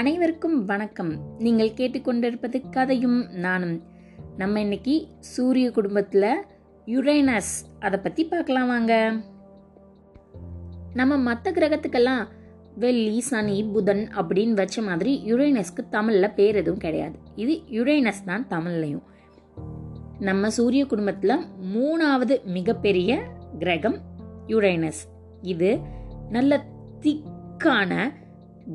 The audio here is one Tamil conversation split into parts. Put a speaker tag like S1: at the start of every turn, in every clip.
S1: அனைவருக்கும் வணக்கம். நீங்கள் கேட்டுக்கொண்டிருப்பது கதையும் நானும். நம்ம இன்னைக்கு சூரிய குடும்பத்தில் யுரேனஸ் அதை பற்றி பார்க்கலாம் வாங்க. நம்ம மற்ற கிரகத்துக்கெல்லாம் வெள்ளி சனி புதன் அப்படின்னு வச்ச மாதிரி யுரேனஸ்க்கு தமிழில் பேர் எதுவும் கிடையாது. இது யுரேனஸ் தான் தமிழ்லையும். நம்ம சூரிய குடும்பத்தில் மூணாவது மிகப்பெரிய கிரகம் யுரேனஸ் இது நல்ல திக்கான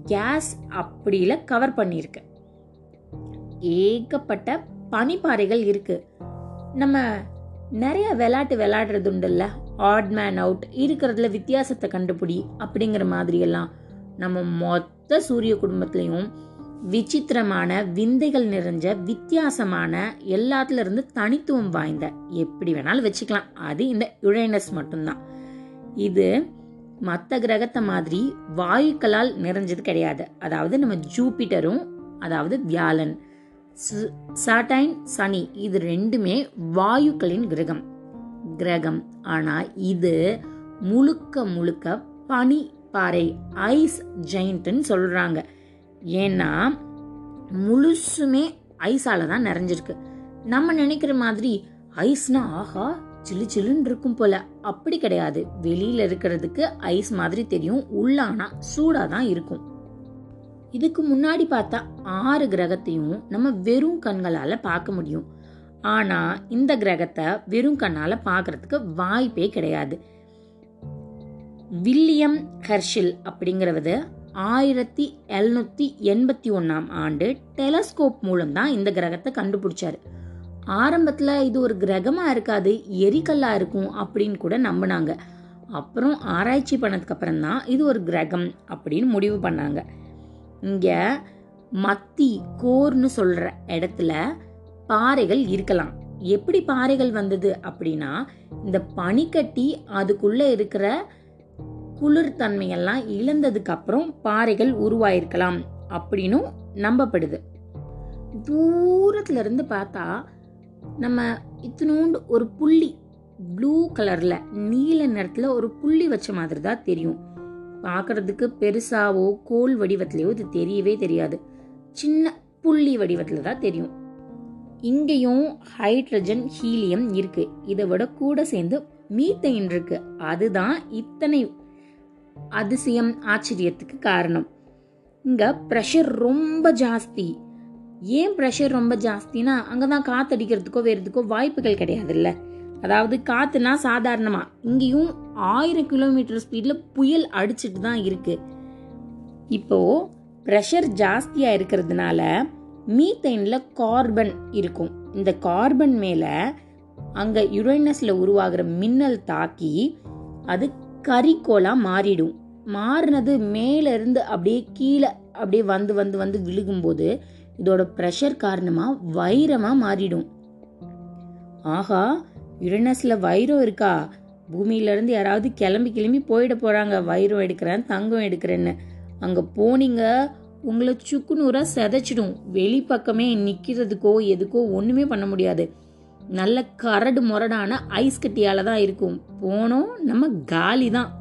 S1: கேஸ் அப்படியில் கவர் பண்ணியிருக்கு. ஏகப்பட்ட பனிப்பாறைகள் இருக்கு. நம்ம நிறைய விளையாட்டு விளையாடுறது உண்டுல்ல. ஆட் மேன் அவுட் இருக்கிறதுல வித்தியாசத்தை கண்டுபிடி அப்படிங்கிற மாதிரியெல்லாம் நம்ம மொத்த சூரிய குடும்பத்திலையும் விசித்திரமான விந்தைகள் நிறைஞ்ச வித்தியாசமான எல்லாத்துல இருந்து தனித்துவம் வாய்ந்த எப்படி வேணாலும் வச்சுக்கலாம். அது இந்த யுரேனஸ் மட்டும்தான். இது மற்ற கிரகத்தை மாதிரி வாயுக்களால் நிறைஞ்சது கிடையாது. அதாவது நம்ம ஜூபிட்டரும் அதாவது வியாழன் சு- சாட்டைன் சனி இது ரெண்டுமே வாயுக்களின் கிரகம். கிரகம். ஆனா இது முழுக்க முழுக்க பனி பாறை ஐஸ் ஜெயிண்ட்னு சொல்றாங்க. ஏன்னா முழுசுமே ஐஸால தான் நிறைஞ்சிருக்கு. நம்ம நினைக்கிற மாதிரி ஐஸ்னா ஆஹா சில்லு சில்லுன்னு இருக்கும் போல. அப்படி கிடையாது. வெளியில இருக்கிறதுக்கு ஐஸ் மாதிரி தெரியும். உள்ளானா சூடா தான் இருக்கும். இதுக்கு முன்னாடி பார்த்தா ஆறு கிரகத்தையும் நம்ம வெறும் கண்களால பார்க்க முடியும். ஆனா இந்த கிரகத்தை வெறும் கண்ணால பார்க்கறதுக்கு வாய்ப்பே கிடையாது. வில்லியம் ஹெர்ஷில் அப்படிங்கிறது ஆயிரத்தி எழுநூத்தி எண்பத்தி ஒன்னாம் ஆண்டு டெலஸ்கோப் மூலம் தான் இந்த கிரகத்தை கண்டுபிடிச்சாரு. ஆரம்பத்தில் இது ஒரு கிரகமாக இருக்காது எரிக்கல்லாக இருக்கும் அப்படின்னு கூட நம்பினாங்க. அப்புறம் ஆராய்ச்சி பண்ணதுக்கப்புறம் தான் இது ஒரு கிரகம் அப்படின்னு முடிவு பண்ணாங்க. இங்கே மத்தி கோர்னு சொல்கிற இடத்துல பாறைகள் இருக்கலாம். எப்படி பாறைகள் வந்தது அப்படின்னா இந்த பனிக்கட்டி அதுக்குள்ளே இருக்கிற குளிர்தன்மையெல்லாம் இழந்ததுக்கு அப்புறம் பாறைகள் உருவாயிருக்கலாம் அப்படின்னும் நம்பப்படுது. தூரத்துல இருந்து பார்த்தா நம்ம இத்தினோண்டு ஒரு புள்ளி ப்ளூ கலர்ல நீல நிறத்துல ஒரு புள்ளி வச்ச மாதிரி தான் தெரியும். பார்க்கறதுக்கு பெருசாவோ கோல் வடிவத்திலேயோ இது தெரியவே தெரியாது. சின்ன புள்ளி வடிவத்துல தான் தெரியும். இங்கேயும் ஹைட்ரஜன் ஹீலியம் இருக்கு. இதை விட கூட சேர்ந்து மீத்தைன் இருக்கு. அதுதான் இத்தனை அதிசயம் ஆச்சரியத்துக்கு காரணம். இங்க ப்ரெஷர் ரொம்ப ஜாஸ்தி. ஏன் ப்ரெஷர் ரொம்ப ஜாஸ்தினா அங்கதான் காத்தடிக்கிறதுக்கோ வேறதுக்கோ வாய்ப்புகள் கிடையாதுல்ல. அதாவது காற்றுனா சாதாரணமாக இங்கேயும் ஆயிரம் கிலோமீட்டர் ஸ்பீடில் புயல் அடிச்சிட்டு தான் இருக்குது இப்போது ப்ரெஷர் ஜாஸ்தியாக இருக்கிறதுனால மீத்தைனில் கார்பன் இருக்கும். இந்த கார்பன் மேலே அங்கே யுரேனஸில் உருவாகிற மின்னல் தாக்கி அது கரிக்கோலா மாறிடும். மாறினது மேலேருந்து அப்படியே கீழே அப்படியே வந்து வந்து வந்து விழுகும்போது இதோட ப்ரெஷர் காரணமாக வைரமாக மாறிடும். ஆஹா யுரேனஸில் வைரம் இருக்கா? பூமியிலேருந்து யாராவது கிளம்பி கிளம்பி போயிட போகிறாங்க வைரம் எடுக்கிறேன் தங்கம் எடுக்கிறேன்னு. அங்கே போனீங்க உங்களை சுக்குநூறா செதைச்சிடும். வெளிப்பக்கமே நிற்கிறதுக்கோ எதுக்கோ ஒன்றுமே பண்ண முடியாது. நல்ல கரடு முரடான ஐஸ் கட்டியால தான் இருக்கும். போனோம் நம்ம காலி தான்.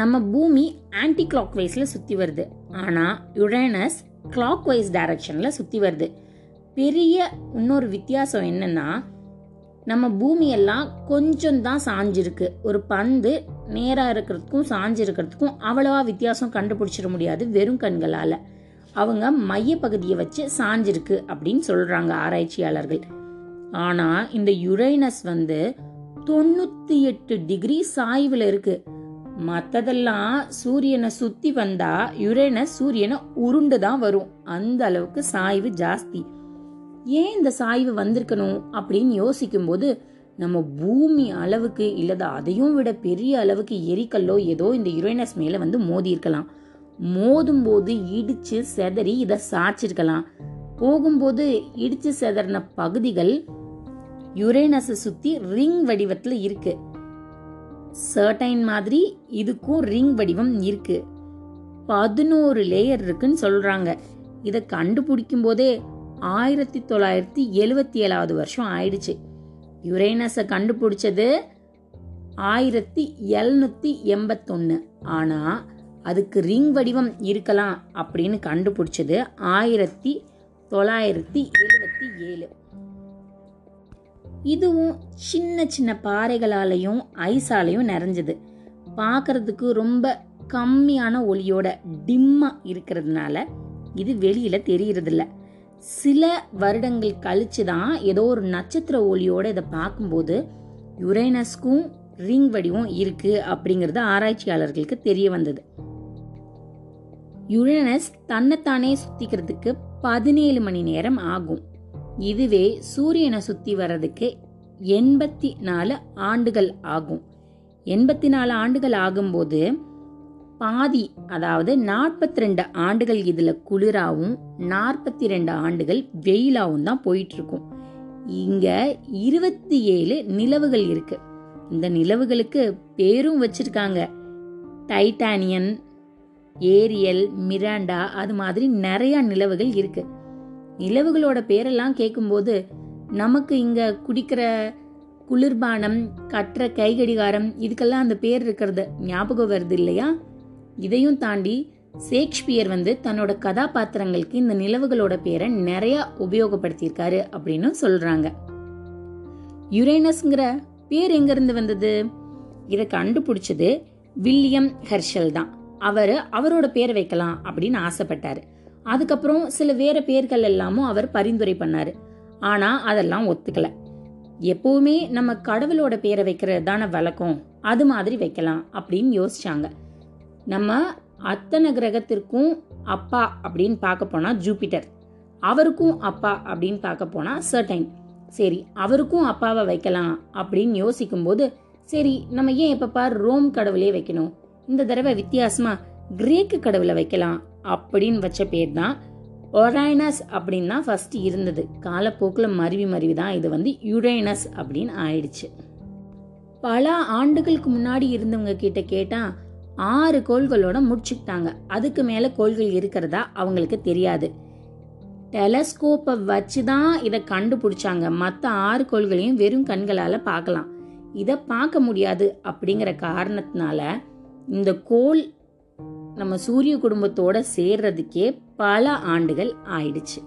S1: நம்ம பூமி ஆன்டி கிளாக் வைஸில் சுற்றி வருது. ஆனால் யுரேனஸ் கிளாக் வைஸ் டைரக்ஷனில் சுற்றி வருது. பெரிய இன்னொரு வித்தியாசம் என்னென்னா நம்ம பூமியெல்லாம் கொஞ்சம் தான் சாஞ்சிருக்கு. ஒரு பந்து நேராக இருக்கிறதுக்கும் சாஞ்சு இருக்கிறதுக்கும் அவ்வளவா வித்தியாசம் கண்டுபிடிச்சிட முடியாது வெறும் கண்களால். அவங்க மையப்பகுதியை வச்சு சாஞ்சிருக்கு அப்படின்னு சொல்கிறாங்க ஆராய்ச்சியாளர்கள். ஆனால் இந்த யுரைனஸ் வந்து தொண்ணூற்றி எட்டு டிகிரி சாய்வில் இருக்குது மத்ததெல்லாம் சூரியனை சுத்தி வந்தா யுரேனஸ் சூரியனை உருண்டு தான் வரும். அந்த அளவுக்கு சாய்வு ஜாஸ்தி. ஏன் இந்த சாய்வு வந்திருக்கணும் அப்படின்னு யோசிக்கும் போது நம்ம பூமி அளவுக்கு இல்லத அதையும் விட பெரிய அளவுக்கு எரிக்கல்லோ ஏதோ இந்த யுரேனஸ் மேல வந்து மோதி இருக்கலாம். மோதும் போது இடிச்சு செதறி இத சாய்ச்சிருக்கலாம். போகும்போது இடிச்சு செதறின பகுதிகள் யுரேனஸை சுத்தி ரிங் வடிவத்துல இருக்கு. சர்டைன் மாதிரி இதுக்கும் ரிங் வடிவம் இருக்கு. பதினோரு லேயர் இருக்குன்னு சொல்றாங்க. இதை கண்டுபிடிக்கும் போதே ஆயிரத்தி தொள்ளாயிரத்தி எழுவத்தி ஏழாவது வருஷம் ஆயிடுச்சு. யுரேனஸை கண்டுபிடிச்சது ஆயிரத்தி எழுநூத்தி எண்பத்தொன்னு. ஆனா அதுக்கு ரிங் வடிவம் இருக்கலாம் அப்படின்னு கண்டுபிடிச்சது ஆயிரத்தி தொள்ளாயிரத்தி எழுபத்தி ஏழு. இதுவும் சின்ன சின்ன பாறைகளாலையும் ஐஸாலையும் நிறைஞ்சது. பார்க்கறதுக்கு ரொம்ப கம்மியான ஒளியோட டிம்மா இருக்கிறதுனால இது வெளியில தெரியறதில்ல. சில வருடங்கள் கழிச்சு தான் ஏதோ ஒரு நட்சத்திர ஒளியோட இதை பார்க்கும்போது யுரேனஸ்க்கும் ரிங் வடிவம் இருக்கு அப்படிங்கிறது ஆராய்ச்சியாளர்களுக்கு தெரிய வந்தது. யுரேனஸ் தன்னைத்தானே சுத்திக்கிறதுக்கு பதினேழு மணி நேரம் ஆகும். இதுவே சூரியனை சுத்தி வர்றதுக்கு எண்பத்தி நாலு ஆண்டுகள் ஆகும். எண்பத்தி நாலு ஆண்டுகள் ஆகும்போது பாதி அதாவது நாற்பத்தி ரெண்டு ஆண்டுகள் இதுல குளிராவும் நாற்பத்தி ரெண்டு ஆண்டுகள் வெயிலாவும் தான் போயிட்டு இருக்கும் இங்க இருபத்தி ஏழு நிலவுகள் இருக்கு. இந்த நிலவுகளுக்கு பேரும் வச்சிருக்காங்க. டைட்டானியன் ஏரியல் மிராண்டா அது மாதிரி நிறைய நிலவுகள் இருக்குது நிலவுகளோட பேரெல்லாம் கேட்கும்போது நமக்கு இங்க குடிக்கிற குளிர்பானம் கற்ற கைகடிகாரம் இதுக்கெல்லாம் அந்த பேர் இருக்கிறது ஞாபகம் வருது இல்லையா? இதையும் தாண்டி ஷேக்ஸ்பியர் வந்து தன்னோட கதாபாத்திரங்களுக்கு இந்த நிலவுகளோட பேரை நிறைய உபயோகப்படுத்தியிருக்காரு அப்படின்னு சொல்றாங்க. யுரேனஸ்ங்கிற பேர் எங்கிருந்து வந்தது? இதை கண்டுபிடிச்சது வில்லியம் ஹெர்ஷல் தான். அவர் அவரோட பேர் வைக்கலாம் அப்படின்னு ஆசைப்பட்டாரு. அதுக்கப்புறம் சில வேற பேர்கள் எல்லாமும் அவர் பரிந்துரை பண்ணார். ஆனா அதெல்லாம் ஒத்துக்கல. எப்பவுமே நம்ம கடவுளோட பேரை வைக்கிறது தானே வழக்கம். அது மாதிரி வைக்கலாம் அப்படின்னு யோசிச்சாங்க. நம்ம அத்தனை கிரகத்திற்கும் அப்பா அப்படின்னு பார்க்க போனா ஜூபிட்டர். அவருக்கும் அப்பா அப்படின்னு பார்க்க போனா சர்டைன். சரி அவருக்கும் அப்பாவை வைக்கலாம் அப்படின்னு யோசிக்கும் போது சரி நம்ம ஏன் எப்ப பார் ரோம் கடவுளே வைக்கணும்? இந்த தடவை வித்தியாசமா கிரேக்கு கடவுளை வைக்கலாம் அப்படின்னு வச்ச பேர் தான் ஒரைனஸ் அப்படின்னு தான் ஃபர்ஸ்ட் இருந்தது. காலப்போக்கில் மருவி மருவி தான் இது வந்து யுரைனஸ் அப்படின்னு ஆயிடுச்சு. பல ஆண்டுகளுக்கு முன்னாடி இருந்தவங்க கிட்ட கேட்டால் ஆறு கோள்களோட முடிச்சுக்கிட்டாங்க. அதுக்கு மேலே கோள்கள் இருக்கிறதா அவங்களுக்கு தெரியாது. டெலஸ்கோப்பை வச்சு தான் இதை கண்டுபிடிச்சாங்க. மற்ற ஆறு கோள்களையும் வெறும் கண்களால் பார்க்கலாம். இதை பார்க்க முடியாது அப்படிங்கிற காரணத்தினால இந்த கோள் நம்ம சூரிய குடும்பத்தோட சேர்றதுக்கே பல ஆண்டுகள் ஆயிடுச்சு.